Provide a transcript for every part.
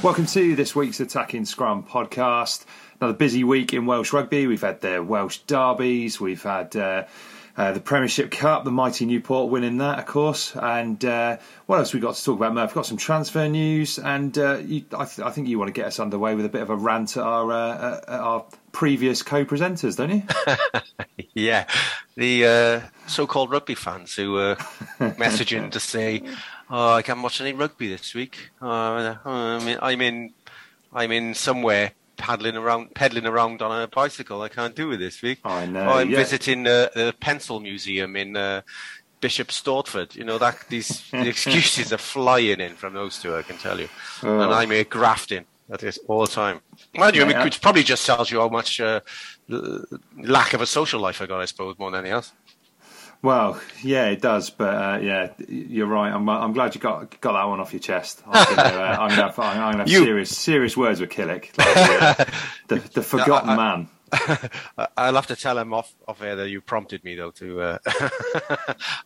Welcome to this week's Attacking Scrum podcast. Another busy week in Welsh rugby. We've had the Welsh derbies. We've had uh, uh, the Premiership Cup, the mighty Newport winning that, of course. And uh, what else we got to talk about, Murph? We've got some transfer news, and uh, you, I, th- I think you want to get us underway with a bit of a rant at our uh, at our previous co-presenters, don't you? Yeah, the uh, so-called rugby fans who were messaging to say, "Oh, I can't watch any rugby this week. Oh, I'm in, I'm in, I'm in somewhere paddling around, pedaling around on a bicycle. I can't do it this week. I know, Oh, I'm yeah. visiting the, the pencil museum in uh, Bishop Stortford. You know that these the excuses are flying in from those two. I can tell you, Oh. and I'm here grafting. That is all the time. Mind you, I mean, Yeah. which probably just tells you how much uh, lack of a social life I got, I suppose, more than anything else. Well, yeah, it does, but uh, yeah, you're right. I'm, I'm glad you got got that one off your chest. I'm gonna, uh, I'm gonna have, I'm gonna have You- serious serious words with Killick, like, uh, the, the forgotten I- I- man. I- I'll have to tell him off, off air that you prompted me, though, to. Uh...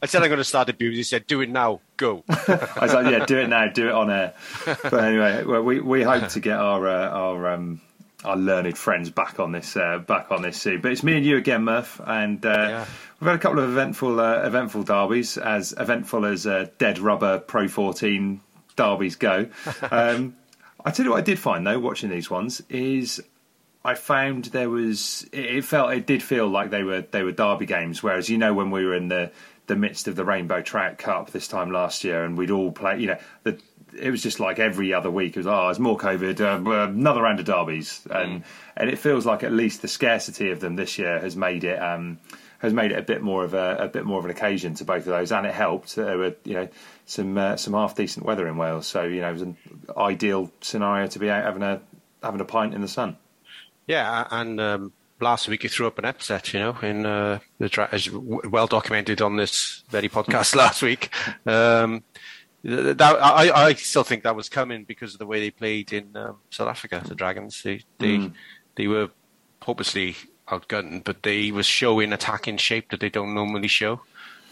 I said I'm going to start abuse. He said, do it now, go. I was like, yeah, do it now, do it on air. But anyway, well, we we hope to get our uh, our um, our learned friends back on this uh, back on this soon. But it's me and you again, Murph, and uh, Yeah. we've had a couple of eventful uh, eventful derbies, as eventful as uh, Dead Rubber Pro 14 derbies go. Um, I tell you what, I did find though, watching these ones, is I found there was it it felt it did feel like they were they were derby games. Whereas you know when we were in the the midst of the Rainbow Trout Cup this time last year, and we'd all play, you know, the, it was just like every other week. It was oh, there's more COVID, uh, another round of derbies, and and it feels like at least the scarcity of them this year has made it. Um, has made it a bit more of a, a bit more of an occasion to both of those, and it helped. There were, you know, some uh, some half decent weather in Wales, so you know, it was an ideal scenario to be out having a having a pint in the sun. Yeah, and um, last week you threw up an upset, you know, in uh, the dra- as well documented on this very podcast last week. Um, that, I, I still think that was coming because of the way they played in um, South Africa. The Dragons, they they, they were hopelessly outgunned, but they was showing attacking shape that they don't normally show.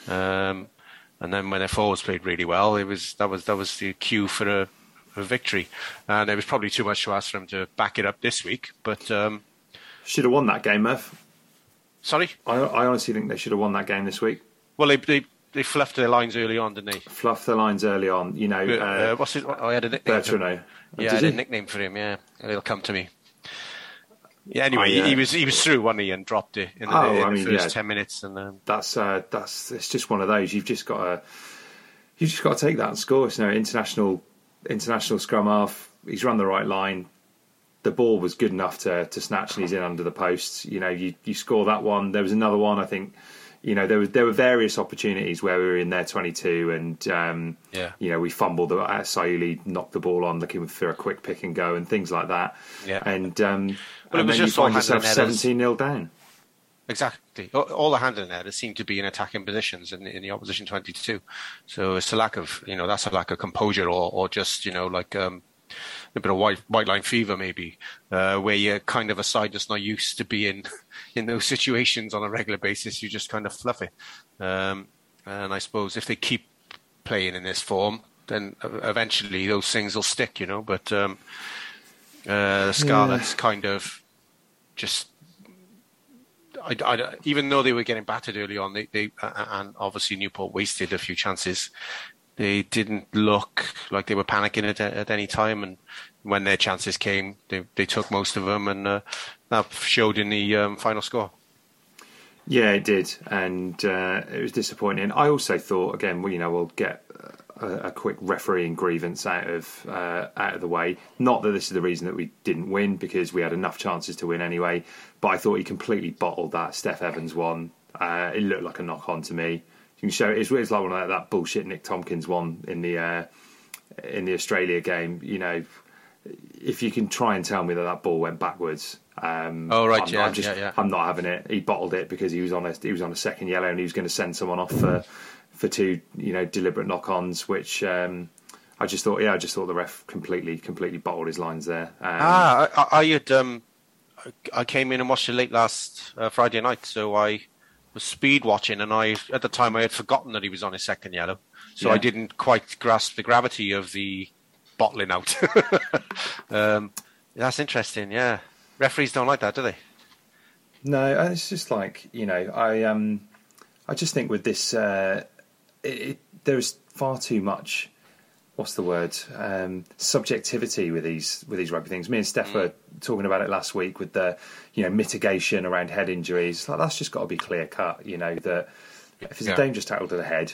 Um, and then when their forwards played really well, it was that was that was the cue for a, a victory. And it was probably too much to ask for them to back it up this week, but. Um, Should have won that game, Murph. Sorry? I, I honestly think they should have won that game this week. Well, they they, they fluffed their lines early on, didn't they? Fluff the lines early on, you know. Uh, Uh, what's his? Oh, I had a nickname. for him. Bertranou. Yeah, I had you? a nickname for him. Yeah, it'll come to me. Yeah. Anyway, Oh, he- yeah. he was he was through, wasn't he, and dropped it in the, Oh, in I mean, first yeah. ten minutes, and um, that's uh, that's it's just one of those. You've just got to you've just got to take that and score. It's no international international scrum half he's run the right line. The ball was good enough to to snatch and he's in under the posts. You know, you you score that one. There was another one. I think. You know, there was there were various opportunities where we were in their 22, and um, Yeah. you know, we fumbled. Uh, Sayuli knocked the ball on, looking for a quick pick and go, and things like that. Yeah. And um, Well, it and was then just you find yourself 17 nil down. Exactly. All- the hand in there, they seem to be in attacking positions in, in the opposition 22. So it's a lack of, you know, that's a lack of composure or, or just, you know, like um, a bit of white, white line fever maybe, uh, where you're kind of a side that's not used to being in those situations on a regular basis. You just kind of fluff it. Um, and I suppose if they keep playing in this form, then eventually those things will stick, you know. But um, uh, the Scarlets kind of just I, I- even though they were getting battered early on, they, they uh, and obviously Newport wasted a few chances. They didn't look like they were panicking at, at any time, and when their chances came, they they took most of them, and uh, that showed in the um, final score. Yeah, it did, and uh, it was disappointing. I also thought, again, well, you know, we'll get a, a quick refereeing grievance out of uh, out of the way. Not that this is the reason that we didn't win, because we had enough chances to win anyway. But I thought he completely bottled that Steff Evans one. Uh, it looked like a knock on to me. You can show it's, it's like one of that, that bullshit Nick Tompkins one in the uh, in the Australia game. You know, if you can try and tell me that that ball went backwards. Um, Oh, right, I'm, yeah, I'm just, yeah, yeah. I'm not having it. He bottled it because he was on a he was on a second yellow and he was going to send someone off for for two you know deliberate knock-ons, which um, I just thought yeah I just thought the ref completely completely bottled his lines there. Um, Ah, I, I I had um, I came in and watched it late last uh, Friday night, so I was speed watching, and I at the time I had forgotten that he was on his second yellow, so Yeah. I didn't quite grasp the gravity of the bottling out. um, that's interesting. Yeah, referees don't like that, do they? No, it's just like you know, I um, I just think with this, uh, it, it, there's far too much. What's the word? Um, subjectivity with these with these rugby things. Me and Steph were talking about it last week with the you know mitigation around head injuries. Like that's just got to be clear cut. You know that if it's Yeah. a dangerous tackle to the head,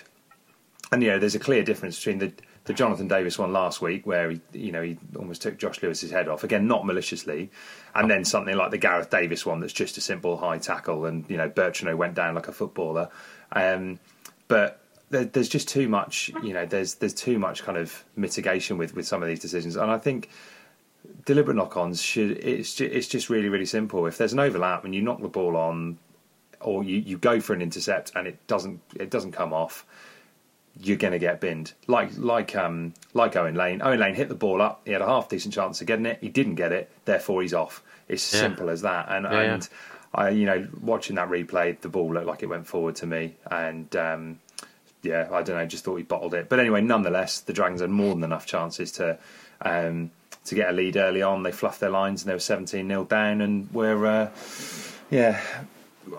and you know there's a clear difference between the the Jonathan Davies one last week where he you know he almost took Josh Lewis's head off again not maliciously and then something like the Gareth Davies one that's just a simple high tackle and you know Bertranou went down like a footballer um, but there's just too much you know there's there's too much kind of mitigation with with some of these decisions and I think deliberate knock-ons should it's just, it's just really really simple if there's an overlap and you knock the ball on or you, you go for an intercept and it doesn't it doesn't come off you're going to get binned. Like like um like Owen Lane. Owen Lane hit the ball up. He had a half decent chance of getting it. He didn't get it. Therefore, he's off. It's Yeah. simple as that. And Yeah, yeah. and I you know watching that replay, the ball looked like it went forward to me. And um, yeah, I don't know. Just thought he bottled it. But anyway, nonetheless, the Dragons had more than enough chances to. Um, to get a lead early on, they fluffed their lines and they were 17 0 down. And we're, uh, yeah,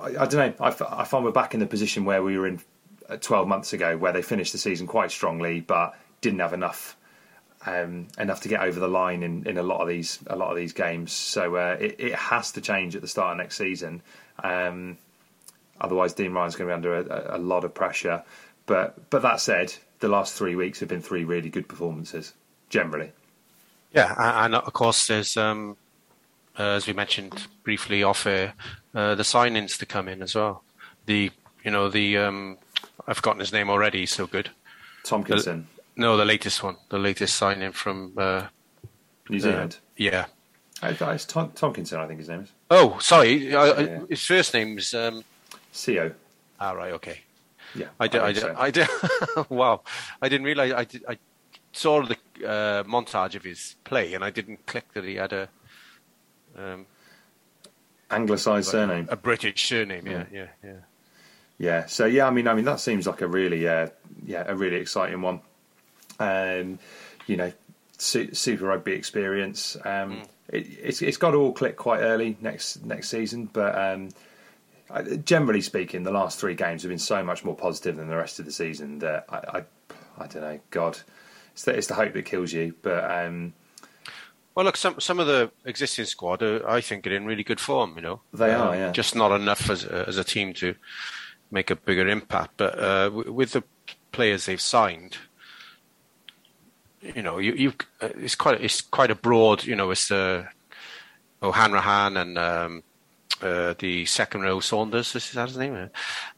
I, I don't know. I find we're back in the position where we were in uh, 12 months ago, where they finished the season quite strongly, but didn't have enough um, enough to get over the line in, in a lot of these a lot of these games. So uh, it, it has to change at the start of next season. Um, otherwise, Dean Ryan's going to be under a, a lot of pressure. But but that said, the last three weeks have been three really good performances generally. Yeah, and of course, there's um, uh, as we mentioned briefly off air, uh, the signings to come in as well. The you know the um, I've forgotten his name already. He's so good. Tomkinson, No, the latest one, the latest signing from uh, New Zealand. yeah. Uh, it's Tom, Tomkinson, I think his name is. Oh, sorry, I, I- Yeah. his first name is. Um, Co. ah, right, okay. Yeah, I did. I, think did. I did. wow, I didn't realize. I did. I saw the uh, montage of his play, and I didn't click that he had a um, Anglicised surname. a British surname. Yeah, yeah, yeah. Yeah. So yeah, I mean, I mean that seems like a really, uh, yeah, a really exciting one. Um, you know, su- Super Rugby experience. Um, it, it's it's got to all click quite early next next season, but um, I- generally speaking, the last three games have been so much more positive than the rest of the season that I, I, I don't know. God, it's the, it's the hope that kills you. But um, Well, look, some some of the existing squad, are, I think, are in really good form. You know, They Um, are, yeah. Just not enough as a, as a team to make a bigger impact. But uh, with the players they've signed, you know, you, you uh, it's quite it's quite a broad. You know, it's uh, O'Hanrahan and um, uh, the second row Saunders. Is that his name? Uh,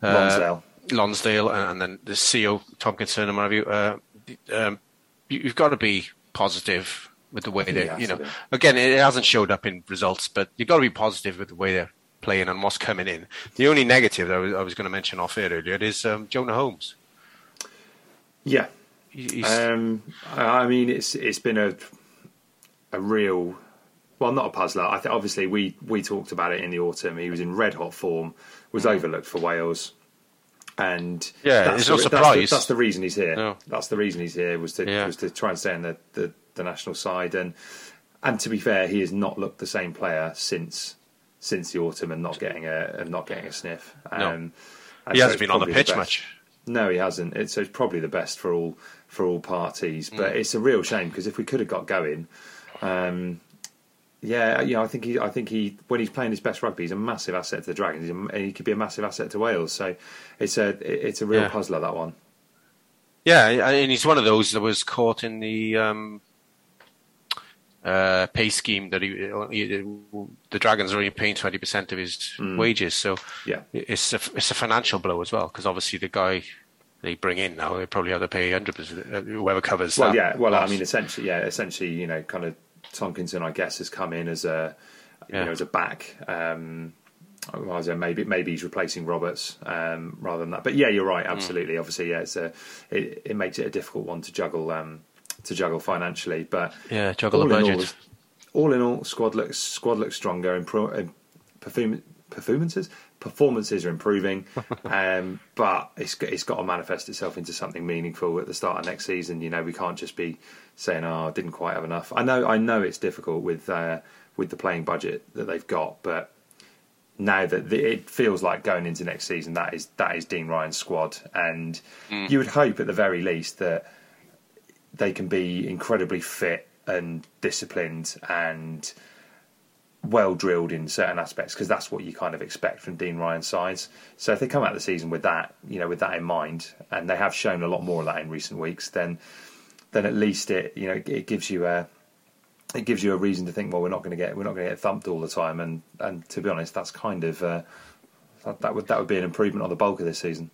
Lonsdale. Lonsdale, and, and then the CEO Tomkinson and what have you. Uh, um, you you've got to be positive with the way He they, you know, again, it hasn't showed up in results, but you've got to be positive with the way they're playing and what's coming in. The only negative that I was, I was going to mention off air earlier is um, Jonah Holmes. Yeah. Um, I mean, it's it's been a a real well, not a puzzler. I think obviously we we talked about it in the autumn. He was in red hot form, was overlooked for Wales, and Mm. Yeah, that's it's no the, surprise. That's the, that's the reason he's here. No. That's the reason he's here was to Yeah. was to try and stay in the, the, the national side. And and to be fair, he has not looked the same player since since the autumn and not getting a and not getting a sniff. No. Um, and he so hasn't been on the pitch best. much. No, he hasn't. It's, so it's probably the best for all for all parties. But Mm. it's a real shame because if we could have got going, um, yeah, you know, I think he, I think he, when he's playing his best rugby, he's a massive asset to the Dragons, He's a, and he could be a massive asset to Wales. So it's a, it's a real Yeah. puzzler that one. Yeah, and he's one of those that was caught in the um, uh, pay scheme that he, he the Dragons are only paying twenty percent of his wages, so Yeah. it's a it's a financial blow as well because obviously the guy they bring in now they probably have to pay hundred percent whoever covers. Well, that yeah. Well, I mean, essentially, yeah, essentially, you know, kind of Tomkinson, I guess, has come in as a, you know, as a back. Um, well, I don't know, maybe maybe he's replacing Roberts um, rather than that. But yeah, you're right. Hmm. Absolutely. Obviously, yeah, it's a it, it makes it a difficult one to juggle um, to juggle financially. But Yeah, juggle the all in budget. All, all in all, squad looks squad looks stronger. perform, performances performances are improving, um, but it's got- it's got to manifest itself into something meaningful at the start of next season. You know, we can't just be saying, "Oh, I didn't quite have enough." I know, I know, it's difficult with uh, with the playing budget that they've got, but now that the, it feels like going into next season, that is that is Dean Ryan's squad, and you would hope at the very least that they can be incredibly fit and disciplined and well drilled in certain aspects because that's what you kind of expect from Dean Ryan's sides. So if they come out of the season with that, you know, with that in mind, and they have shown a lot more of that in recent weeks, then then at least it you know it gives you a it gives you a reason to think, well, we're not going to get we're not going to get thumped all the time, and and to be honest, that's kind of uh, that, that would that would be an improvement on the bulk of this season.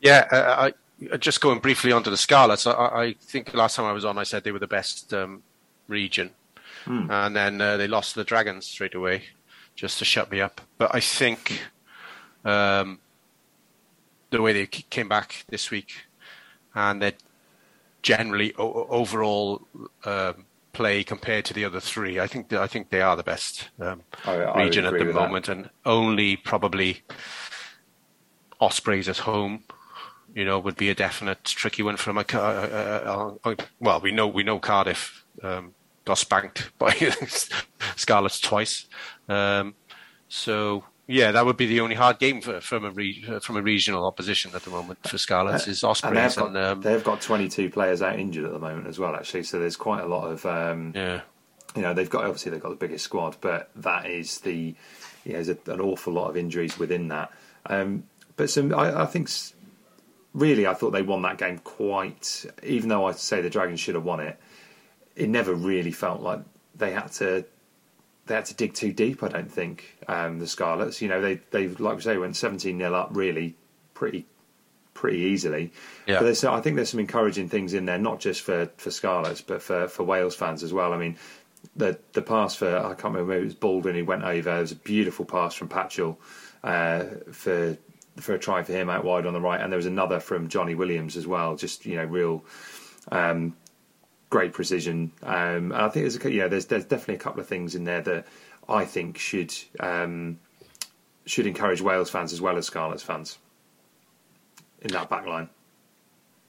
Yeah, uh, I, just going briefly onto the Scarlets. I, I think last time I was on, I said they were the best um, region, and then uh, they lost to the Dragons straight away, just to shut me up. But I think um, the way they came back this week, and their generally o- overall um, play compared to the other three, I think I think they are the best um, I- I region at the with that. moment, and only probably Ospreys at home, you know, would be a definite tricky one for them. Uh, uh, uh, well, we know we know Cardiff um, got spanked by Scarlets twice, um, so yeah, that would be the only hard game for, from a re, from a regional opposition at the moment for Scarlets is and Ospreys they've and, got, um, they've got 22 players out injured at the moment as well, actually. So there's quite a lot of um, yeah. you know they've got obviously they've got the biggest squad, but that is the you know, there's a, an awful lot of injuries within that. Um, but some I, I think really I thought they won that game quite. Even though I say the Dragons should have won it, it never really felt like they had to. They had to dig too deep. I don't think um, the Scarlets. You know, they they like we say went seventeen 0 up really pretty pretty easily. Yeah. But there's, I think there's some encouraging things in there, not just for, for Scarlets, but for, for Wales fans as well. I mean, the the pass for I can't remember it was Baldwin who went over. It was a beautiful pass from Patchell uh, for for a try for him out wide on the right, and there was another from Johnny Williams as well. Just you know, real um, great precision. Um, and I think there's a, there's there's definitely a couple of things in there that I think should um, should encourage Wales fans as well as Scarlets fans in that back line.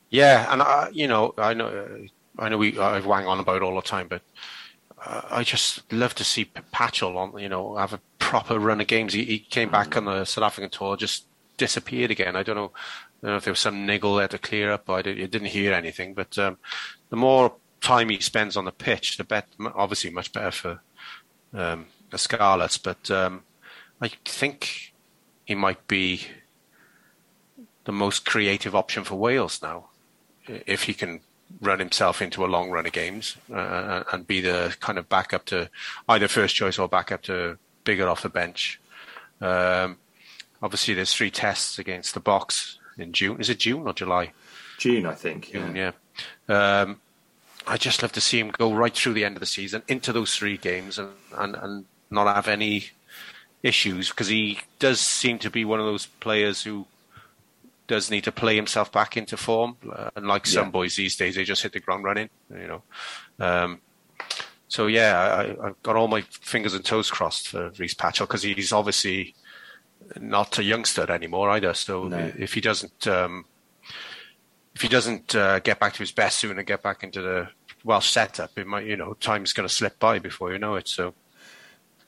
Yeah, and I, you know, I know, I know we I wang on about all the time, but uh, I just love to see Patchell on, you know, have a proper run of games. He, he came back on the South African tour, just disappeared again. I don't know, I don't know if there was some niggle there to clear up. I, did, I didn't hear anything, but um, the more time he spends on the pitch, the better. Obviously, much better for um, the Scarlets, but um, I think he might be the most creative option for Wales now if he can run himself into a long run of games uh, and be the kind of backup to either first choice or backup to Biggar off the bench. Um, obviously, there's three tests against the Boks in June. Is it June or July? June, I think. June, yeah. yeah. Um, I just love to see him go right through the end of the season into those three games and, and, and not have any issues because he does seem to be one of those players who does need to play himself back into form. Uh, and like some boys these days, they just hit the ground running, you know. Um, so yeah, I, have got all my fingers and toes crossed for Rhys Patchell because he's obviously not a youngster anymore either. So no. if he doesn't, um, if he doesn't uh, get back to his best soon and get back into the Welsh setup, it might, you know, time's going to slip by before you know it. So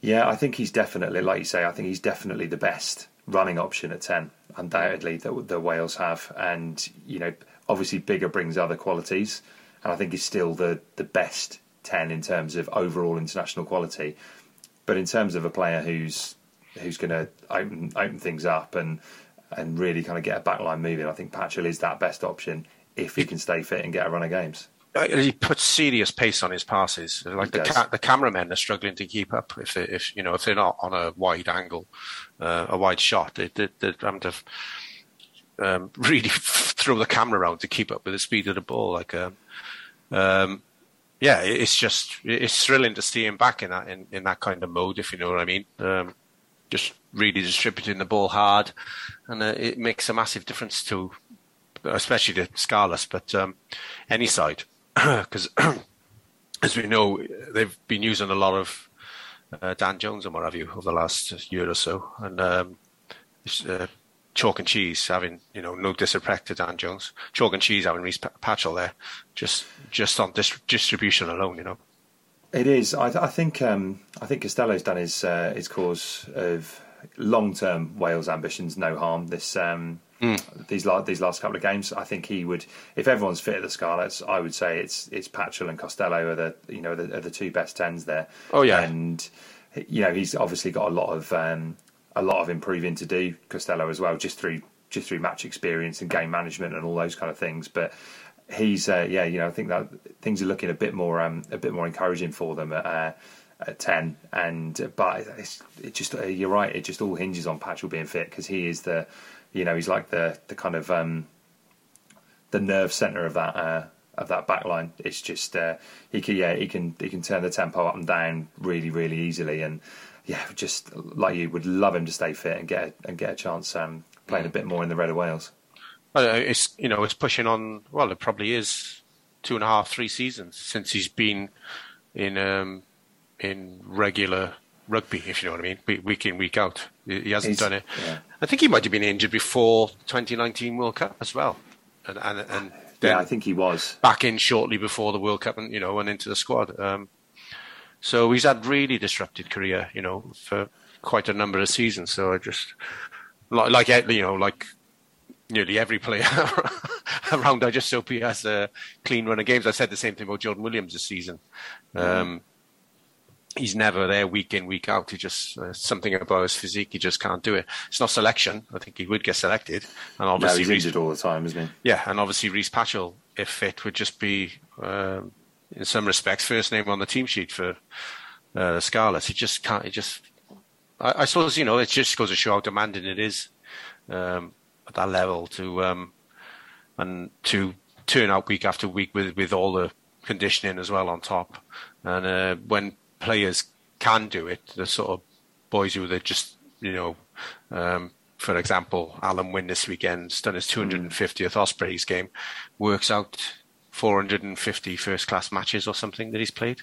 yeah, I think he's definitely, like you say, I think he's definitely the best running option at 10, undoubtedly, that the Wales have. And, you know, obviously Biggar brings other qualities. And I think he's still the, the best 10 in terms of overall international quality. But in terms of a player who's who's going to open open things up and and really kind of get a backline moving, I think Patchell is that best option if he can stay fit and get a run of games. Uh, he puts serious pace on his passes. Like the ca- the cameramen are struggling to keep up if they, if you know if they're not on a wide angle, uh, a wide shot. They they they're having to um, really throw the camera around to keep up with the speed of the ball. Like um, um, yeah, it's just it's thrilling to see him back in that in, in that kind of mode, if you know what I mean. Um, just really distributing the ball hard, and uh, it makes a massive difference to, especially the Scarlets, but um, any side because as we know, they've been using a lot of uh, Dan Jones and what have you over the last year or so, and um, uh, chalk and cheese having you know no disrespect to Dan Jones, chalk and cheese having Rhys Patchell there, just just on dis- distribution alone, you know. It is. I, I think. Um, I think Costelow's done his uh, his cause of long term Wales ambitions no harm. This um, Mm. These last these last couple of games, I think he would. If everyone's fit at the Scarlets, I would say it's it's Patchell and Costelow are the you know the, are the two best tens there. Oh yeah, and you know he's obviously got a lot of um, a lot of improving to do. Costelow as well, just through just through match experience and game management and all those kind of things. But he's uh, yeah, you know, I think that things are looking a bit more um, a bit more encouraging for them at, uh, at ten. And but it just uh, you're right, it just all hinges on Patchell being fit because he is the you know, he's like the the kind of um, the nerve center of that uh, of that back line. It's just uh, he can yeah he can he can turn the tempo up and down really really easily and yeah just like you would love him to stay fit and get and get a chance um, playing a bit more in the Red of Wales. it's you know it's pushing on. Well, it probably is two and a half three seasons since he's been in um, in regular rugby, if you know what I mean, week in week out. He hasn't He's, done it. Yeah. I think he might have been injured before 2019 World Cup as well, and and, and yeah, I think he was back in shortly before the World Cup, and you know, went into the squad. Um, so he's had really disrupted career, you know, for quite a number of seasons. So I just like, like you know, like nearly every player around I just hope he has a clean run of games. I said the same thing about Jordan Williams this season. Um, he's never there week in week out. He just uh, something about his physique. He just can't do it. It's not selection. I think he would get selected, and obviously no, he's injured all the time, isn't he? Yeah, and obviously Rhys Patchell, if fit, would just be um, in some respects first name on the team sheet for uh, the Scarlets. He just can't. He just. I, I, suppose you know it just goes to show how demanding it is um, at that level to um, and to turn out week after week with with all the conditioning as well on top. And uh, when players can do it. The sort of boys who are just, you know, um, for example, Alun Wyn this weekend, done his 250th Ospreys game, works out 450 first class matches or something that he's played.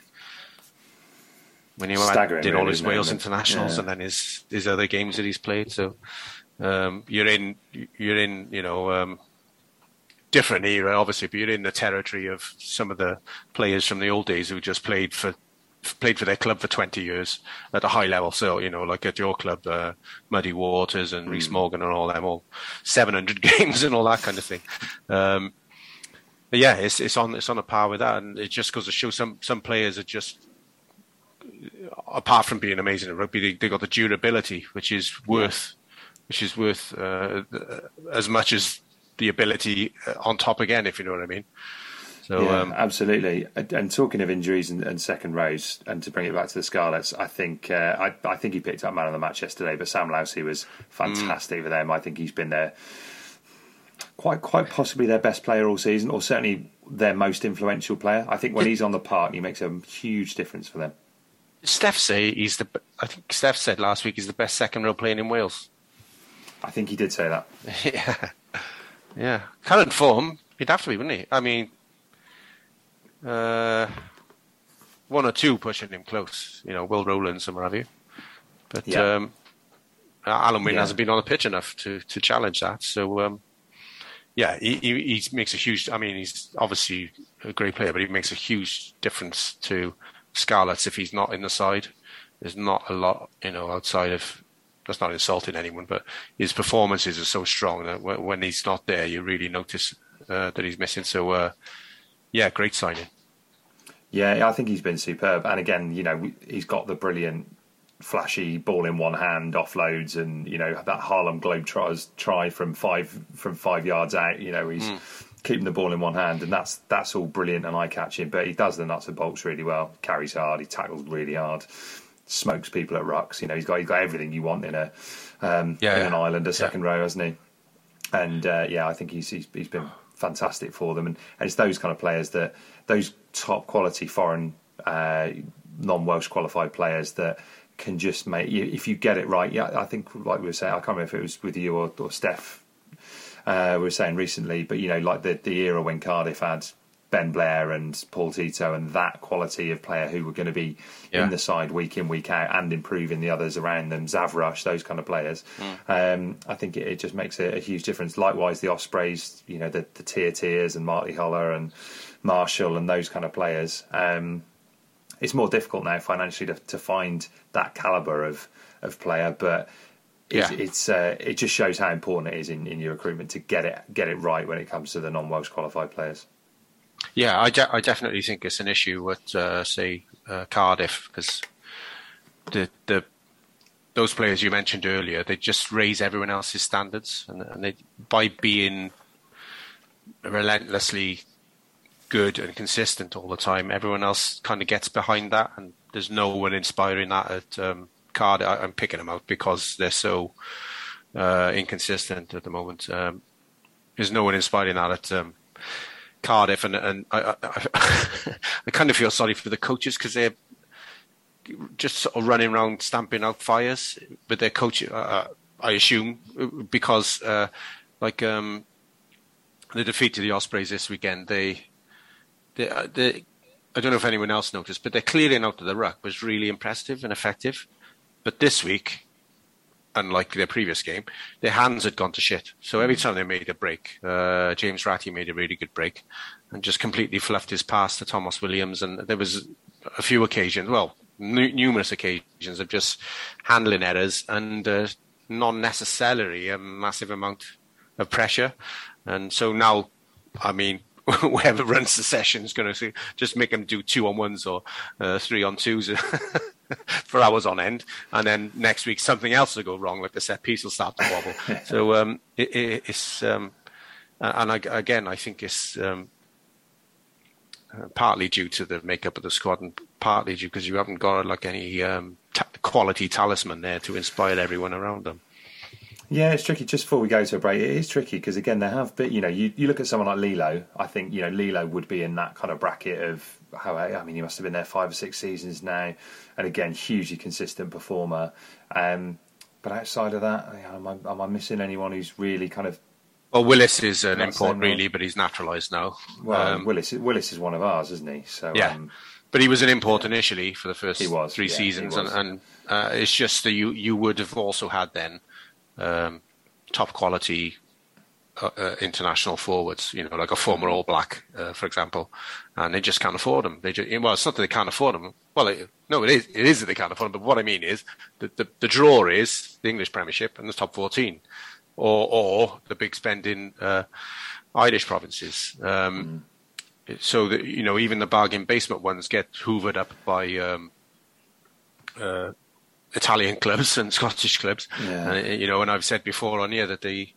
When he did all his Wales internationals yeah. and then his his other games that he's played, so um, you're in you're in you know um, different era obviously, but you're in the territory of some of the players from the old days who just played for played for their club for 20 years at a high level. So, you know, like at your club, uh, Muddy Waters and mm. Rhys Morgan and all them, all 700 games and all that kind of thing. Um, but yeah, it's, it's on, it's on a par with that. And it just goes to show some, some players are just, apart from being amazing at rugby, they, they got the durability, which is worth, which is worth, uh, as much as the ability uh, on top again, if you know what I mean. So yeah, um, absolutely. And, and talking of injuries and, and, second rows, and to bring it back to the Scarlets, I think uh, I, I, think he picked up man of the match yesterday. But Sam Lousi was fantastic mm. for them. I think he's been there quite quite possibly their best player all season, or certainly their most influential player. I think when he's on the park, he makes a huge difference for them. Steph say he's the. I think Steph said last week he's the best second row player in Wales. I think he did say that. yeah, yeah. Current form, he'd have to be, wouldn't he? I mean, uh, one or two pushing him close. You know, Will Rowlands and what have you. But yeah. um, Alun Wyn yeah. hasn't been on the pitch enough to to challenge that. So um, yeah, he, he, he makes a huge. I mean, he's obviously a great player, but he makes a huge difference to Scarlets if he's not in the side. There's not a lot, you know, outside of. That's not insulting anyone, but his performances are so strong that when he's not there, you really notice uh, that he's missing. So, uh, yeah, great signing. Yeah, I think he's been superb. And again, you know, he's got the brilliant flashy ball in one hand offloads and you know that Harlem Globetrotters try from five from five yards out. You know he's mm. keeping the ball in one hand and that's that's all brilliant and eye catching. But he does the nuts and bolts really well. Carries hard. He tackles really hard. Smokes people at rucks. You know he's got he's got everything you want in a um, yeah, in yeah. an island, a second yeah. row, hasn't he? And uh, yeah, I think he's, he's he's been fantastic for them. And, and it's those kind of players that those top quality foreign uh, non Welsh qualified players that can just make you if you get it right. Yeah, I think like we were saying, I can't remember if it was with you or, or Steph. Uh, we were saying recently, but you know, like the the era when Cardiff had Ben Blair and Paul Tito and that quality of player who were going to be yeah. in the side week in week out and improving the others around them, Xavier Rush, those kind of players. Mm. Um, I think it, it, just makes a, a, huge difference. Likewise, the Ospreys, you know, the, the tier tiers and Marty Holah and Marshall and those kind of players. Um, it's more difficult now financially to, to find that caliber of of player, but it's, it's uh, it just shows how important it is in, in your recruitment to get it get it right when it comes to the non Welsh qualified players. Yeah, I, de- I definitely think it's an issue with uh, say uh, Cardiff because the the those players you mentioned earlier they just raise everyone else's standards and, and they by being relentlessly good and consistent all the time. Everyone else kind of gets behind that, and there's no one inspiring that at um, Cardiff. I'm picking them out because they're so uh, inconsistent at the moment. Um, there's no one inspiring that at um, Cardiff, and, and I, I, I, kind of feel sorry for the coaches because they're just sort of running around stamping out fires with their coach. Uh, uh I assume because uh, like um, the defeat to the Ospreys this weekend, they the, uh, the, I don't know if anyone else noticed, but their clearing out of the ruck was really impressive and effective. But this week, unlike their previous game, their hands had gone to shit. So every time they made a break, uh, James Ratti made a really good break and just completely fluffed his pass to Thomas Williams. And there was a few occasions, well, n- numerous occasions of just handling errors and uh, not necessarily a massive amount of pressure. And so now, I mean, whoever runs the session is going to just make them do two on ones or uh, three on twos for hours on end, and then next week something else will go wrong, like the set piece will start to wobble. so um, it, it, it's um, and I, again, I think it's um, partly due to the makeup of the squad, and partly due because you haven't got like any um, quality talisman there to inspire everyone around them. Yeah, it's tricky. Just before we go to a break, it is tricky because again, there have been. You know, you, you look at someone like Lee-Lo. I think you know Lee-Lo would be in that kind of bracket of how I mean, he must have been there five or six seasons now, and again, hugely consistent performer. Um, but outside of that, am I, am I missing anyone who's really kind of well, Willis is an import, really, but he's naturalised now. Well, um, Willis Willis is one of ours, isn't he? So yeah, um, but he was an import yeah. initially for the first was, three yeah, seasons, and, and uh, it's just that you you would have also had then um, top quality uh, uh, international forwards, you know, like a former All Black, uh, for example, and they just can't afford them. They just, well, it's not that they can't afford them. Well, it, no, it is. It is that they can't afford them. But what I mean is that the, the draw is the English Premiership and the top 14, or or the big spending uh, Irish provinces. Um, mm. So that you know, even the bargain basement ones get hoovered up by um, uh, Italian clubs and Scottish clubs. Yeah. Uh, you know, and I've said before on here that the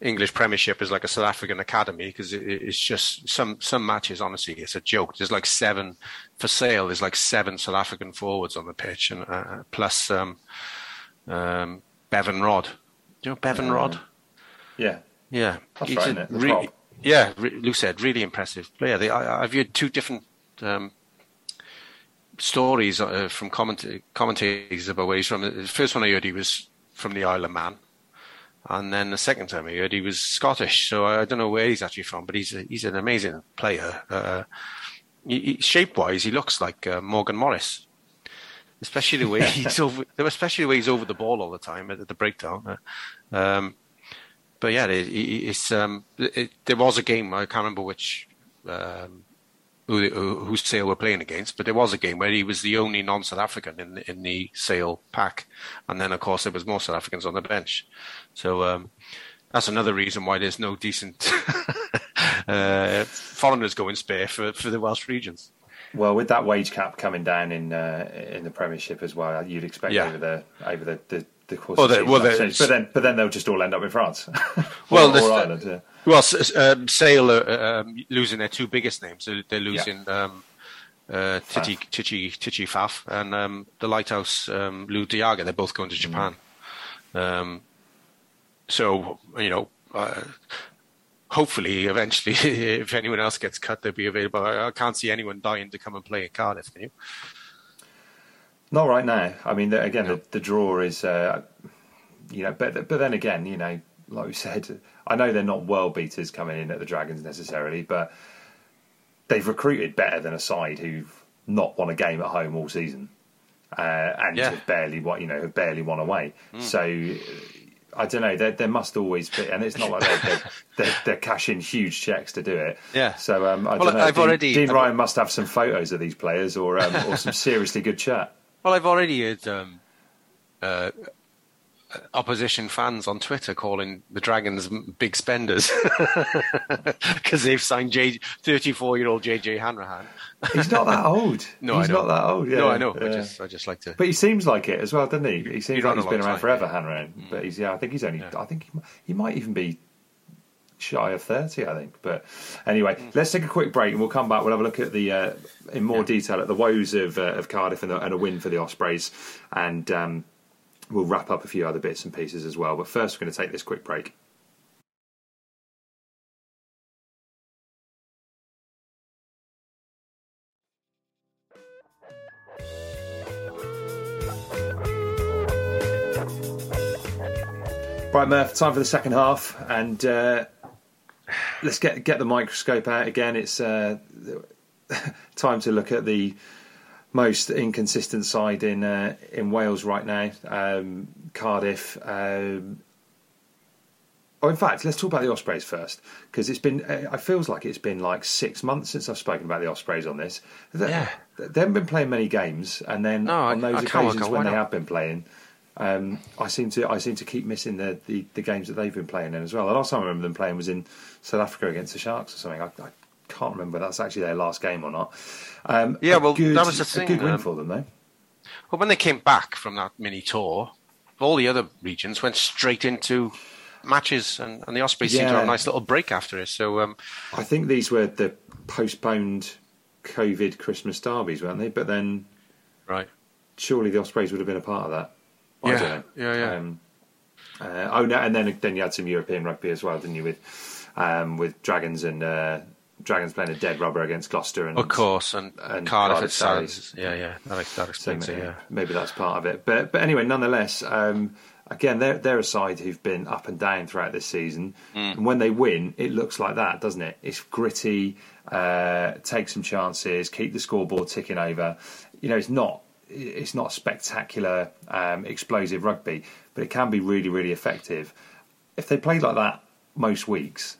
English Premiership is like a South African academy because it, it's just some some matches. Honestly, it's a joke. There's like seven for sale. There's like seven South African forwards on the pitch, and uh, plus um, um, Bevan Rodd. Do you know Bevan Rodd? Yeah, Yeah, That's He's right, a isn't it? The yeah. Re- Lou said really impressive player. They, I, I've heard two different um, stories uh, from comment- commentators about where he's from. The first one I heard he was from the Isle of Man, and then the second time I heard he was Scottish. So I, don't know where he's actually from, but he's a, he's an amazing player. Uh, he, he, shape-wise, he looks like uh, Morgan Morris. Especially the way he's over, especially the way he's over the ball all the time at the breakdown. Uh, um, but yeah, it, it, it's um, it, there was a game I can't remember which um, who, who, Sale were playing against, but there was a game where he was the only non-South African in the, in the Sale pack, and then of course there was more South Africans on the bench. So um, that's another reason why there's no decent uh, foreigners going spare for for the Welsh regions. Well, with that wage cap coming down in uh, in the Premiership as well, you'd expect Yeah. over the over the the, the course. Well, they- well, they- change. but then but then they'll just all end up in France. Well, or, or Ireland. Yeah. Well, um, Sale are um, losing their two biggest names. They're, they're losing um, uh, Titi Titi Titi Faf and um, the Lighthouse um, Lood de Jager. They're both going to Japan. Um, so you know, uh, hopefully, eventually, if anyone else gets cut, they'll be available. I, I can't see anyone dying to come and play in Cardiff. Can you? Not right now. I mean, the, again, the, the draw is, uh, you know, but but then again, you know, like we said, I know they're not world beaters coming in at the Dragons necessarily, but they've recruited better than a side who've not won a game at home all season, uh, and Yeah. have barely what you know have barely won away. Mm. So. I don't know. There, there must always be, and it's not like they're, they're, they're, they're cashing huge checks to do it. Yeah. So um, I Well, don't know. I've Dean, already- Dean I've- Ryan must have some photos of these players, or um, or some seriously good chat. Well, I've already heard um, uh, opposition fans on Twitter calling the Dragons big spenders because they've signed J- 34-year-old JJ Hanrahan. He's not that old. No, he's I know. not that old. Yeah, No, I know. I just, I just like to. But he seems like it as well, doesn't he? He seems He's like he's been around time, forever, yeah. Hanrahan. But he's yeah, I think he's only. I think he, he might even be shy of thirty. I think. But anyway, Mm. let's take a quick break and we'll come back. We'll have a look at the uh, in more detail at the woes of uh, of Cardiff and, the, and a win for the Ospreys, and um, we'll wrap up a few other bits and pieces as well. But first, we're going to take this quick break. Right, Murph, time for the second half, and uh, let's get get the microscope out again. It's uh, time to look at the most inconsistent side in uh, in Wales right now, um, Cardiff. Um, oh, in fact, let's talk about the Ospreys first because it's been. uh, It feels like it's been like six months since I've spoken about the Ospreys on this. They, Yeah. they haven't been playing many games, and then No, on those I can't occasions when they have been playing. Um, I seem to I seem to keep missing the, the, the games that they've been playing in as well. The last time I remember them playing was in South Africa against the Sharks or something. I, I can't remember if that's actually their last game or not. Um, Yeah, well, good, that was the a good win um, for them though. Well, when they came back from that mini tour, all the other regions went straight into matches, and, and the Ospreys seemed to have a nice little break after it. So, um, I think these were the postponed COVID Christmas derbies, weren't they? But then right. surely the Ospreys would have been a part of that. I Yeah, don't know. yeah, yeah. Um, uh, oh no, and then then you had some European rugby as well, didn't you? With um, with Dragons and uh, Dragons playing a dead rubber against Gloucester and Of course, and, and Cardiff, it Yeah, yeah, that, that So explains it. maybe, Yeah. maybe that's part of it. But but anyway, nonetheless, um, again, they're they're a side who've been up and down throughout this season. Mm. And when they win, it looks like that, doesn't it? It's gritty, uh, take some chances, keep the scoreboard ticking over. You know, it's not it's not spectacular, um, explosive rugby, but it can be really really effective. If they played like that most weeks.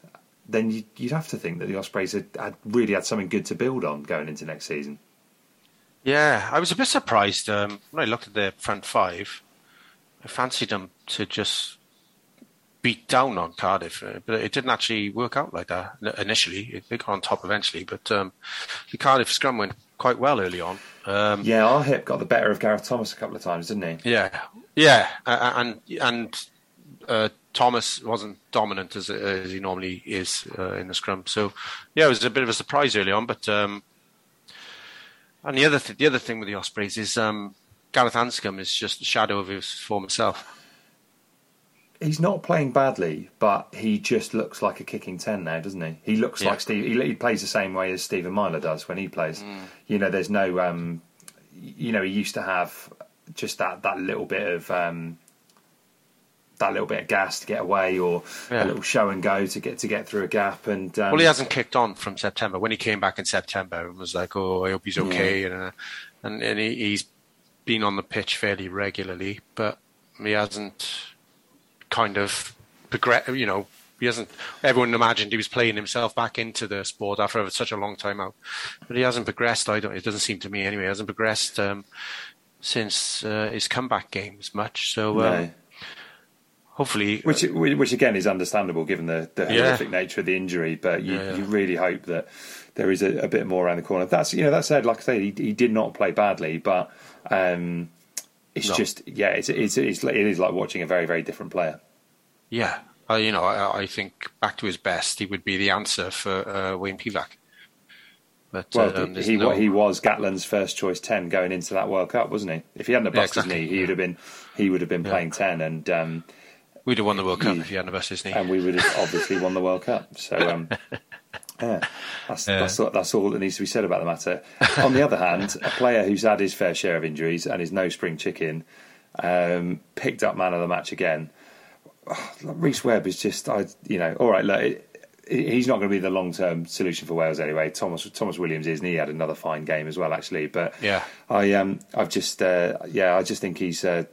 Then you'd, have to think that the Ospreys had, had really had something good to build on going into next season. Yeah, I was a bit surprised um, when I looked at their front five. I fancied them to just beat down on Cardiff, uh, but it didn't actually work out like that initially. They got on top eventually, but um, the Cardiff scrum went quite well early on. Um, Yeah, our hip got the better of Gareth Thomas a couple of times, didn't he? Yeah, yeah, uh, and and uh, Thomas wasn't dominant as as he normally is uh, in the scrum. So yeah, it was a bit of a surprise early on. But um, and the other th- the other thing with the Ospreys is um, Gareth Anscombe is just a shadow of his former self. He's not playing badly, but he just looks like a kicking ten now, doesn't he? He looks Yeah. like Steve. He, he plays the same way as Stephen Myler does when he plays. You know, there's no. Um, you know, he used to have just that that little bit of. Um, that little bit of gas to get away, or Yeah. a little show and go to get to get through a gap, and um, Well, he hasn't kicked on from September. When he came back in September, it was like, oh, I hope he's okay, and uh, and and he, he's been on the pitch fairly regularly, but he hasn't kind of progress. You know, he hasn't. Everyone imagined he was playing himself back into the sport after such a long time out, but he hasn't progressed. I don't. It doesn't seem to me anyway. He hasn't progressed um, since uh, his comeback games much. So. Um, No. Hopefully, Which, which again is understandable given the, the Yeah. horrific nature of the injury, but you, Yeah, yeah. you really hope that there is a, a bit more around the corner. That's you know that said, like I say, he, he did not play badly, but um, it's No. just yeah, it's, it's it's it is like watching a very very different player. Yeah, uh, you know, I, I think back to his best, he would be the answer for uh, Wayne Pivac. But Well, um, he no, he was Gatland's first choice ten going into that World Cup, wasn't he? If he hadn't have Yeah, exactly, his knee, he would have been he would have been playing ten, and um, we'd have won the World Cup he- if he hadn't bust his knee. and we would have obviously won the World Cup. So um, yeah, that's, that's all- that's all that needs to be said about the matter. On the other hand, a player who's had his fair share of injuries and is no spring chicken um, picked up man of the match again. Rhys Webb is just, I you know, all right. Look, it, he's not going to be the long term solution for Wales anyway. Tomos Tomos Williams is, and he had another fine game as well, actually. But Yeah. I um I've just uh, yeah I just think he's. Uh,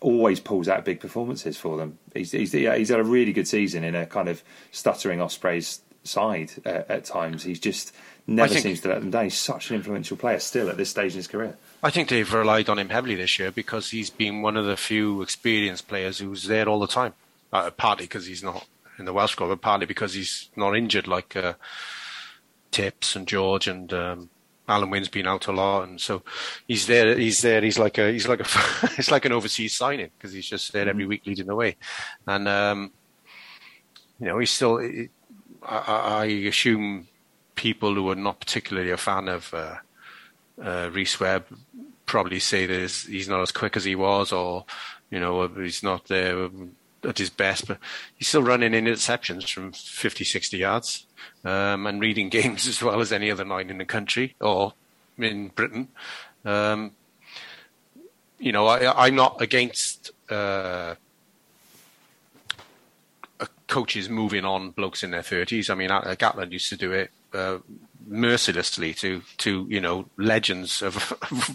always pulls out big performances for them. He's he's, yeah, he's had a really good season in a kind of stuttering Ospreys side uh, at times. He's just never think- seems to let them down. He's such an influential player still at this stage in his career. I think they've relied on him heavily this year because he's been one of the few experienced players who's there all the time. Uh, partly because he's not in the Welsh squad, but partly because he's not injured like uh, Tips and George and um, Alun Wyn's been out a lot, and so he's there. He's there. He's like a he's like a it's like an overseas signing because he's just there every week leading the way, and um, you know he's still. I I assume people who are not particularly a fan of. Uh, uh, Rhys Webb probably say that he's- not as quick as he was, or you know he's not there at his best. But he's still running interceptions from 50, 60 yards, um, and reading games as well as any other nine in the country or in Britain. Um, you know, I, I'm not against. Uh, coaches moving on blokes in their thirties. I mean, Gatland used to do it uh, mercilessly to to you know legends of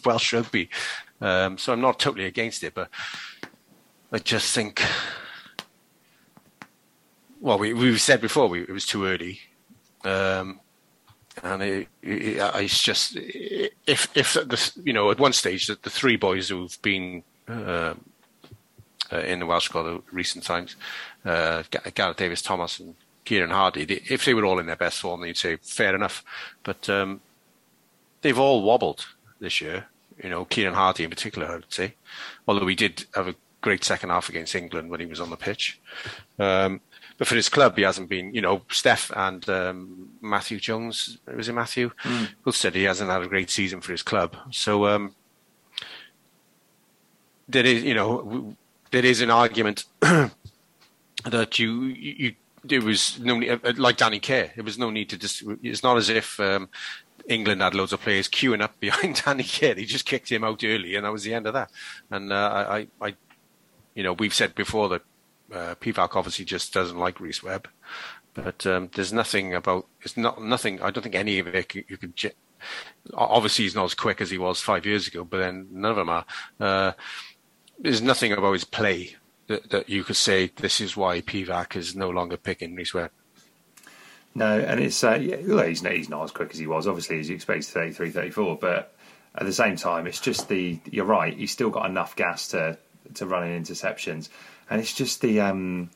Welsh rugby. Um, so I'm not totally against it, but I just think, well, we we've said before we, it was too early. Um, and it, it, it's just if if the, you know at one stage that the three boys who've been uh, uh, in the Welsh squad of recent times, uh, Gareth Davies, Tomos, and Kieran Hardy, they, if they were all in their best form, you'd say fair enough. But um, they've all wobbled this year. You know, Kieran Hardy in particular, I would say. Although he did have a great second half against England when he was on the pitch. Um, but for his club, he hasn't been. You know, Steff and um, Matthew Jones was it Matthew? Both said he hasn't had a great season for his club. So um, there is, you know, there is an argument that you you there was no uh, like Danny Care. There was no need to just. It's not as if um, England had loads of players queuing up behind Danny Care. They just kicked him out early, and that was the end of that. And uh, I, I, you know, we've said before that uh, Pivac obviously just doesn't like Rhys Webb, but um, there's nothing about. It's not nothing. I don't think any of it you, you could. Obviously, he's not as quick as he was five years ago, but then none of them are. Uh, there's nothing about his play that, that you could say this is why Pivac is no longer picking Rhys Webb. No, and it's uh, yeah, well, he's, not, he's not as quick as he was, obviously, as you expect, 33, 34. But at the same time, it's just the you're right. He's still got enough gas to to run in interceptions, and it's just the um,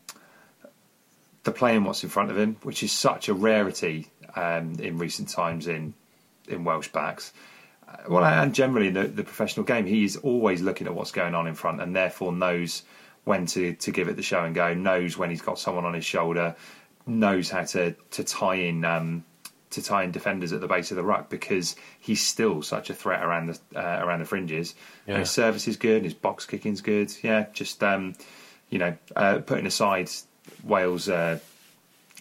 the playing what's in front of him, which is such a rarity um, in recent times in in Welsh backs. Well, and generally in the, the professional game, he is always looking at what's going on in front, and therefore knows when to, to give it the show and go, knows when he's got someone on his shoulder, knows how to to tie in um, to tie in defenders at the base of the ruck because he's still such a threat around the uh, around the fringes. Yeah. His service is good, his box kicking's good. Yeah, just um, you know, uh, putting aside Wales' uh,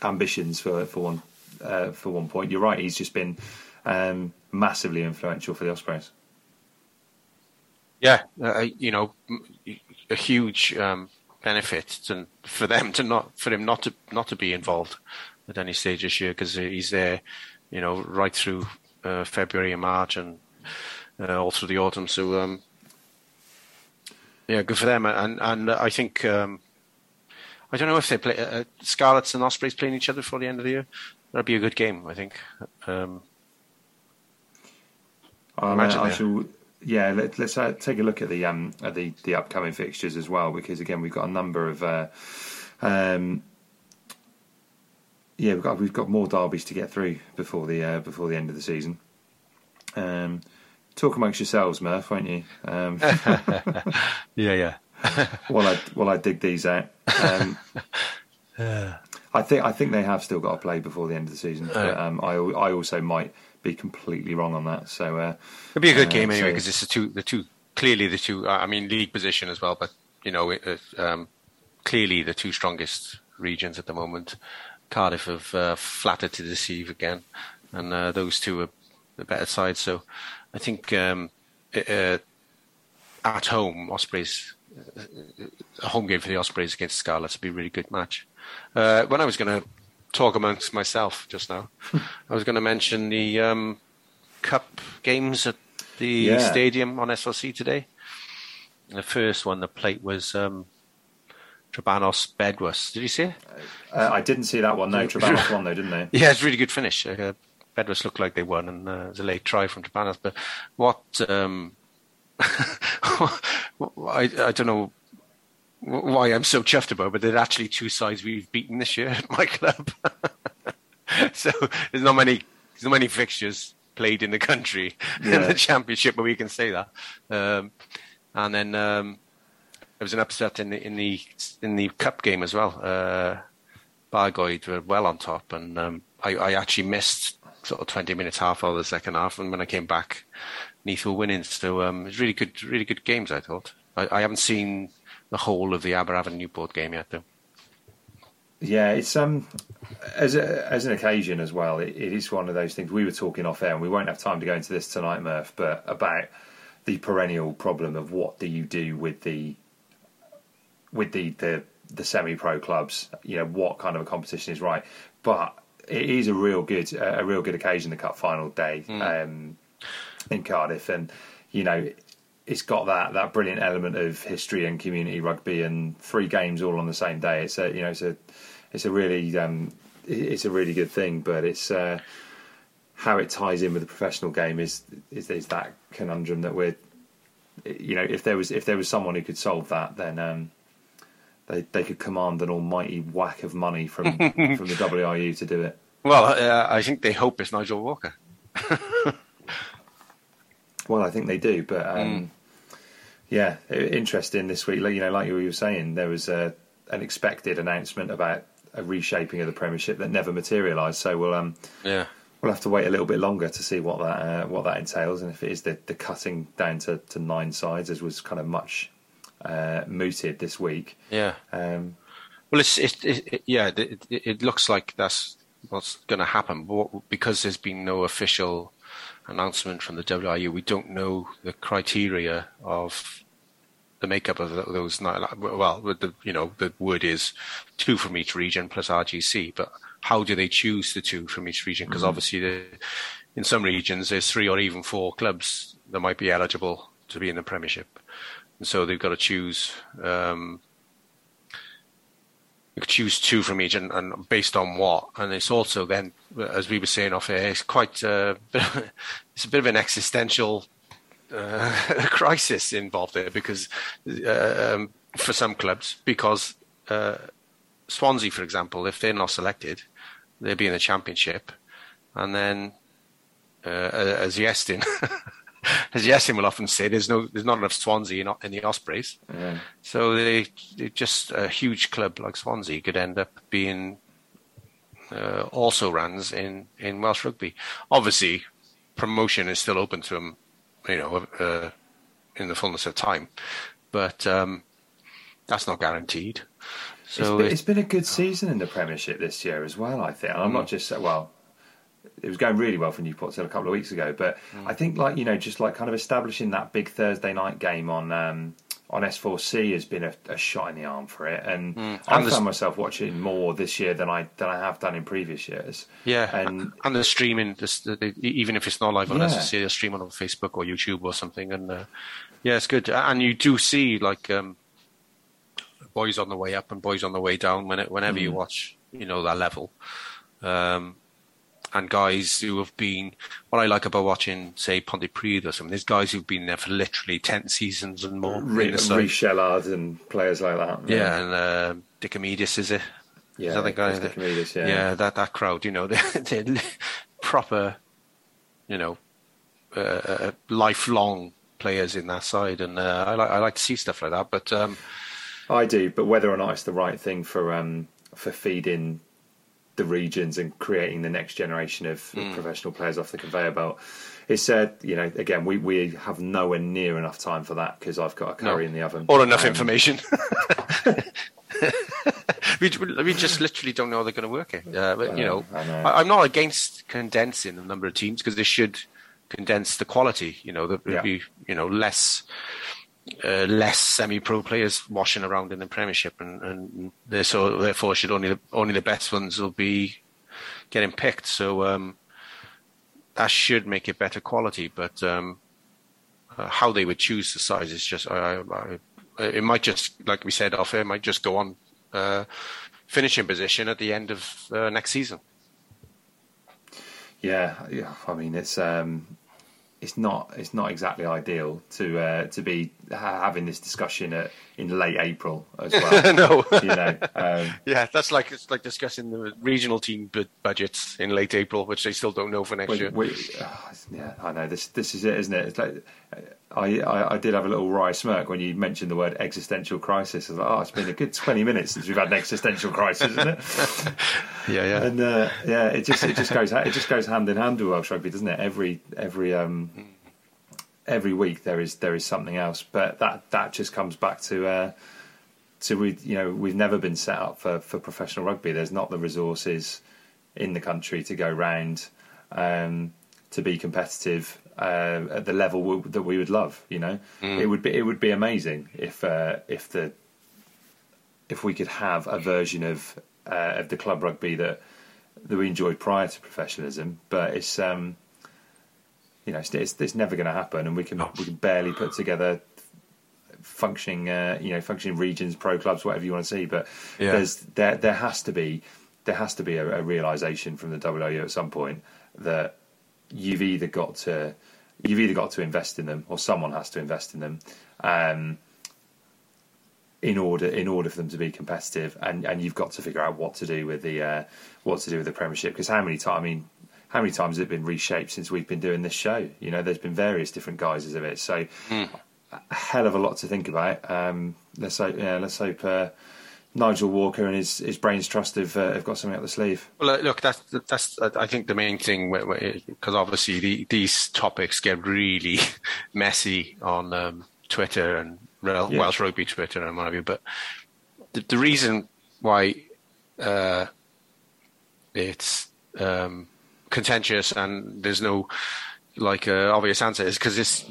ambitions for for one uh, for one point, you're right. He's just been um, massively influential for the Ospreys. Yeah, uh, you know, a huge um, benefit to, for them to not for him not to not to be involved at any stage this year because he's there, you know, right through uh, February and March and uh, all through the autumn. So um, yeah, good for them. And and I think um, I don't know if they play uh, Scarlets and Ospreys playing each other for the end of the year. That'd be a good game, I think. Um, I'll, Imagine uh, I shall. Yeah, let, let's uh, take a look at the um, at the, the upcoming fixtures as well, because again we've got a number of. Uh, um, yeah, we've got we've got more derbies to get through before the uh, before the end of the season. Um, talk amongst yourselves, Murph, won't you? Um, yeah, yeah. while I while I dig these out. Um, I think I think they have still got to play before the end of the season. But, um, I I also might be completely wrong on that. So uh, It'll be a good uh, game anyway so- because it's the two, the two clearly the two. I mean, league position as well, but you know, it, um, clearly the two strongest regions at the moment. Cardiff have uh, flattered to deceive again, and uh, those two are the better side. So, I think um, it, uh, at home, Ospreys, uh, a home game for the Ospreys against Scarlets would be a really good match. Uh, when I was going to talk amongst myself just now, I was going to mention the um, cup games at the Yeah. stadium on SLC today. The first one, the plate was um, Trebanos Bedwas. Did you see it? uh, I didn't see that one. No, Trebanos won though, didn't they? Yeah, it's a really good finish. Uh, Bedwas looked like they won, and uh, it was a late try from Trebanos. But what um, I, I don't know why I'm so chuffed about, but they're actually two sides we've beaten this year at my club. so there's not many there's not many fixtures played in the country in the championship where we can say that. Um, and then um, there was an upset in the in the in the cup game as well. Uh, Bargoed were well on top, and um, I, I actually missed sort of 20 minutes, half of the second half, and when I came back, Neath were winning. So um, it was really good, really good games. I thought. I, I haven't seen the whole of the Aberavon Newport game yet, though. Yeah, it's um as a, as an occasion as well. It, it is one of those things we were talking off air, and we won't have time to go into this tonight, Murph. But about the perennial problem of what do you do with the with the the, the semi-pro clubs? You know, what kind of a competition is right? But it is a real good a real good occasion, the cup final day um, in Cardiff, and you know. It's got that, that brilliant element of history and community rugby, and three games all on the same day. It's a you know it's a it's a really um, it's a really good thing, but it's uh, how it ties in with the professional game is, is is that conundrum that we're you know if there was if there was someone who could solve that, then um, they they could command an almighty whack of money from from the WRU to do it. Well, uh, I think they hope it's Nigel Walker. Well, I think they do, but um, yeah, interesting this week. You know, like you were saying, there was a, an expected announcement about a reshaping of the Premiership that never materialised. So we'll um, Yeah. we'll have to wait a little bit longer to see what that uh, what that entails, and if it is the, the cutting down to, to nine sides, as was kind of much uh, mooted this week. Yeah. Um, Well, it's it, it, yeah. It, it, it looks like that's what's going to happen, but because there's been no official announcement from the WRU, we don't know the criteria of the makeup of those. nine- Well, the you know the word is two from each region plus RGC, but how do they choose the two from each region? Because obviously, the, in some regions there's three or even four clubs that might be eligible to be in the Premiership, and so they've got to choose. Um, choose two from each, and, and based on what? And it's also then, as we were saying off air, it's quite uh, it's a bit of an existential uh, crisis involved there because uh, um, for some clubs, because uh, Swansea, for example, if they're not selected, they'll be in the championship, and then uh, as Yestin as Yasin will often say, there's no, there's not enough Swansea in, in the Ospreys. Yeah. So they, they just a huge club like Swansea could end up being uh, also runs in, in Welsh rugby. Obviously, promotion is still open to them, you know, uh, in the fullness of time, but um, that's not guaranteed. So it's been, it's been a good season in the Premiership this year as well. I think. And I'm not just well. It was going really well for Newport till a couple of weeks ago, but I think like you know, just like kind of establishing that big Thursday night game on um, on S4C has been a, a shot in the arm for it, and Mm. I And the- found myself watching more this year than I than I have done in previous years. Yeah, and and the streaming, the, the, even if it's not live on Yeah. SSC, they'll stream on Facebook or YouTube or something, and uh, yeah, it's good. And you do see like um, boys on the way up and boys on the way down when it, whenever you Mm. watch, you know that level. Um, and guys who have been, what I like about watching, say, Pontypridd or something, there's guys who've been there for literally ten seasons and more. side. Reece Shellard and players like that. Yeah, and uh, Dicomidis, is it? Yeah, Is that the guy Chris that- Dicomidis, yeah. that that crowd. You know, they're, they're proper, you know, uh, uh, lifelong players in that side, and uh, I like I like to see stuff like that. But um, I do, but whether or not it's the right thing for um, for feeding the regions and creating the next generation of Mm. professional players off the conveyor belt, It said. You know, again, we, we have nowhere near enough time for that because I've got a curry No. in the oven or enough Um, information. we, we just literally don't know how they're going to work it. Uh, but, you I know, I know. I, I'm not against condensing the number of teams because they should condense the quality. You know, there would Yeah. be you know less uh, less semi-pro players washing around in the Premiership, and, and they're so therefore should only the, only the best ones will be getting picked. So um, that should make it better quality, but. Um, uh, how they would choose the size is just I, I, I, it might just like we said off air might just go on uh, finishing position at the end of uh, next season. Yeah, yeah. I mean, it's um, it's not it's not exactly ideal to uh, to be ha- having this discussion at, in late April as well. no, you know, um, yeah, that's like it's like discussing the regional team bu- budgets in late April, which they still don't know for next we, year. we, oh, yeah, I know this. This is it, isn't it? It's like, I, I I did have a little wry smirk when you mentioned the word existential crisis. I was like, oh, it's been a good twenty minutes since we've had an existential crisis, isn't it? yeah, yeah. And uh, yeah, it just it just goes it just goes hand in hand with Welsh rugby, doesn't it? Every every um, every week there is there is something else, but that that just comes back to uh, to we you know we've never been set up for for professional rugby. There's not the resources in the country to go round um, to be competitive uh, at the level w- that we would love. You know, it would be it would be amazing if uh, if the if we could have a version of uh, of the club rugby that that we enjoyed prior to professionalism, but it's um, you know it's, it's, it's never going to happen, and we can we can barely put together functioning uh, you know functioning regions, pro clubs, whatever you want to see. But Yeah. there's there there has to be there has to be a, a realization from the WRU at some point that you've either got to you've either got to invest in them or someone has to invest in them. Um, in order in order for them to be competitive, and, and you've got to figure out what to do with the uh, what to do with the Premiership. Because how many times? I mean, how many times has it been reshaped since we've been doing this show? You know, there's been various different guises of it. So a hell of a lot to think about. Um, let's hope, yeah, let's hope uh, Nigel Walker and his, his brains trust have, uh, have got something up the sleeve. Well, look, that's that's I think the main thing because obviously the, these topics get really messy on um, Twitter and Yeah. Welsh Rugby Twitter and what have you. But the, the reason why uh, it's um, contentious and there's no like uh, obvious answer is because it's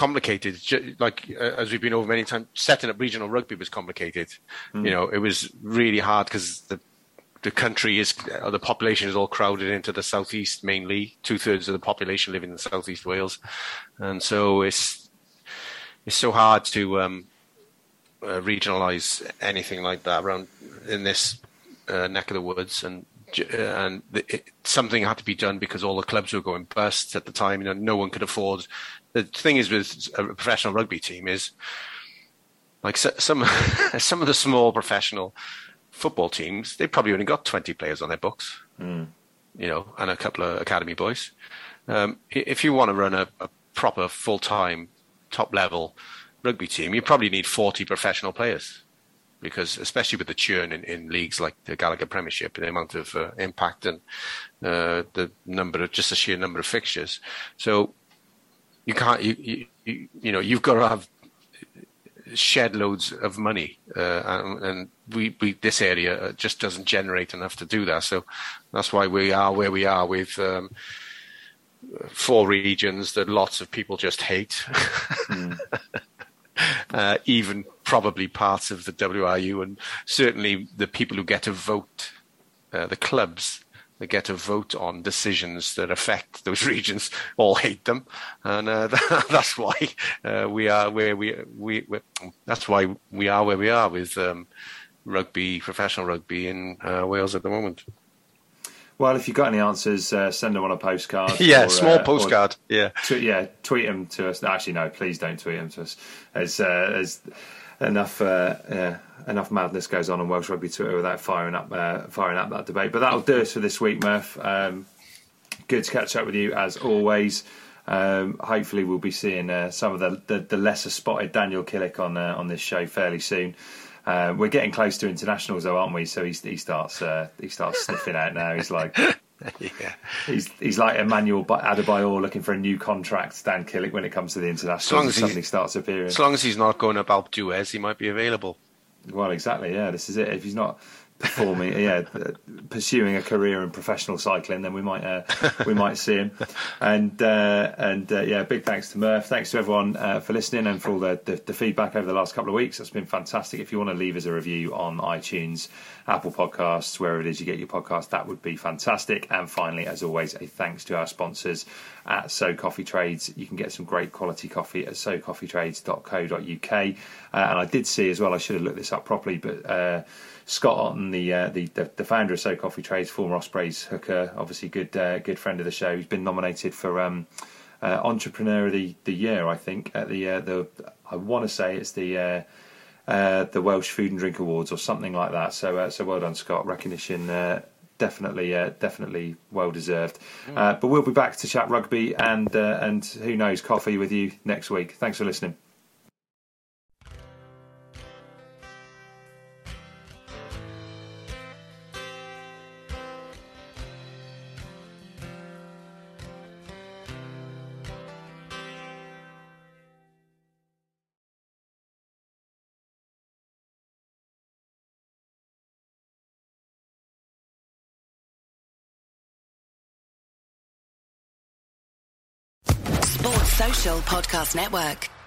complicated. Like uh, as we've been over many times, setting up regional rugby was complicated. You know, it was really hard because the the country is uh, the population is all crowded into the southeast mainly. Two thirds of the population live in the southeast Wales, and so it's it's so hard to um, uh, regionalize anything like that around in this uh, neck of the woods and. Uh, And it, something had to be done because all the clubs were going bust at the time. You know, no one could afford. The thing is with a professional rugby team is like some some of the small professional football teams, they've probably only got 20 players on their books, you know, and a couple of academy boys. Um, if you want to run a, a proper full time top level rugby team, you probably need 40 professional players because especially with the churn in, in leagues like the Gallagher Premiership, the amount of uh, impact and uh, the number of just the sheer number of fixtures. So you can't you you, you know you've got to have shed loads of money, uh, and, and we, we this area just doesn't generate enough to do that. So that's why we are where we are with. Um, four regions that lots of people just hate. Mm. uh, even probably parts of the WRU, and certainly the people who get to vote, uh, the clubs that get to vote on decisions that affect those regions, all hate them, and uh, that's why uh, we are where we we that's why we are where we are with um, rugby, professional rugby in uh, Wales at the moment. Well, if you've got any answers, uh, send them on a postcard. yeah, or, small uh, postcard. Yeah, tweet, yeah, tweet them to us. Actually, no, please don't tweet them to us. As uh, as enough uh, enough madness goes on on Welsh Rugby Twitter without firing up uh, firing up that debate. But that'll do us for this week, Murph. Um, good to catch up with you as always. Um, hopefully, we'll be seeing uh, some of the, the, the, lesser spotted Daniel Killick on on this show fairly soon. Uh, we're getting close to internationals, though, aren't we? So he, he starts uh, he starts sniffing out now. He's like, yeah, he's he's like Emmanuel Adebayor looking for a new contract. Dan Killick when it comes to the internationals, as suddenly starts appearing. As long as he's not going Alpe d'Huez, he might be available. Well, exactly. Yeah, this is it. If he's not performing, yeah, pursuing a career in professional cycling, then we might uh, we might see him. And uh, and uh, yeah, big thanks to Murph. Thanks to everyone uh, for listening and for all the, the, the, feedback over the last couple of weeks. That's been fantastic. If you want to leave us a review on iTunes, Apple Podcasts, wherever it is you get your podcast, that would be fantastic. And finally, as always, a thanks to our sponsors at So Coffee Trades. You can get some great quality coffee at socoffeetrades.co.uk. Uh, and I did see as well. I should have looked this up properly, but uh, Scott Otten, the, uh, the, the the founder of So Coffee Trades, former Ospreys hooker, obviously good uh, good friend of the show. He's been nominated for um, uh, Entrepreneur of the, the Year, I think, at the uh, the I want to say it's the uh, uh, the Welsh Food and Drink Awards or something like that. So so well done, Scott. Recognition definitely definitely well deserved. Mm. but we'll be back to chat rugby and and who knows coffee with you next week. Thanks for listening. Podcast Network.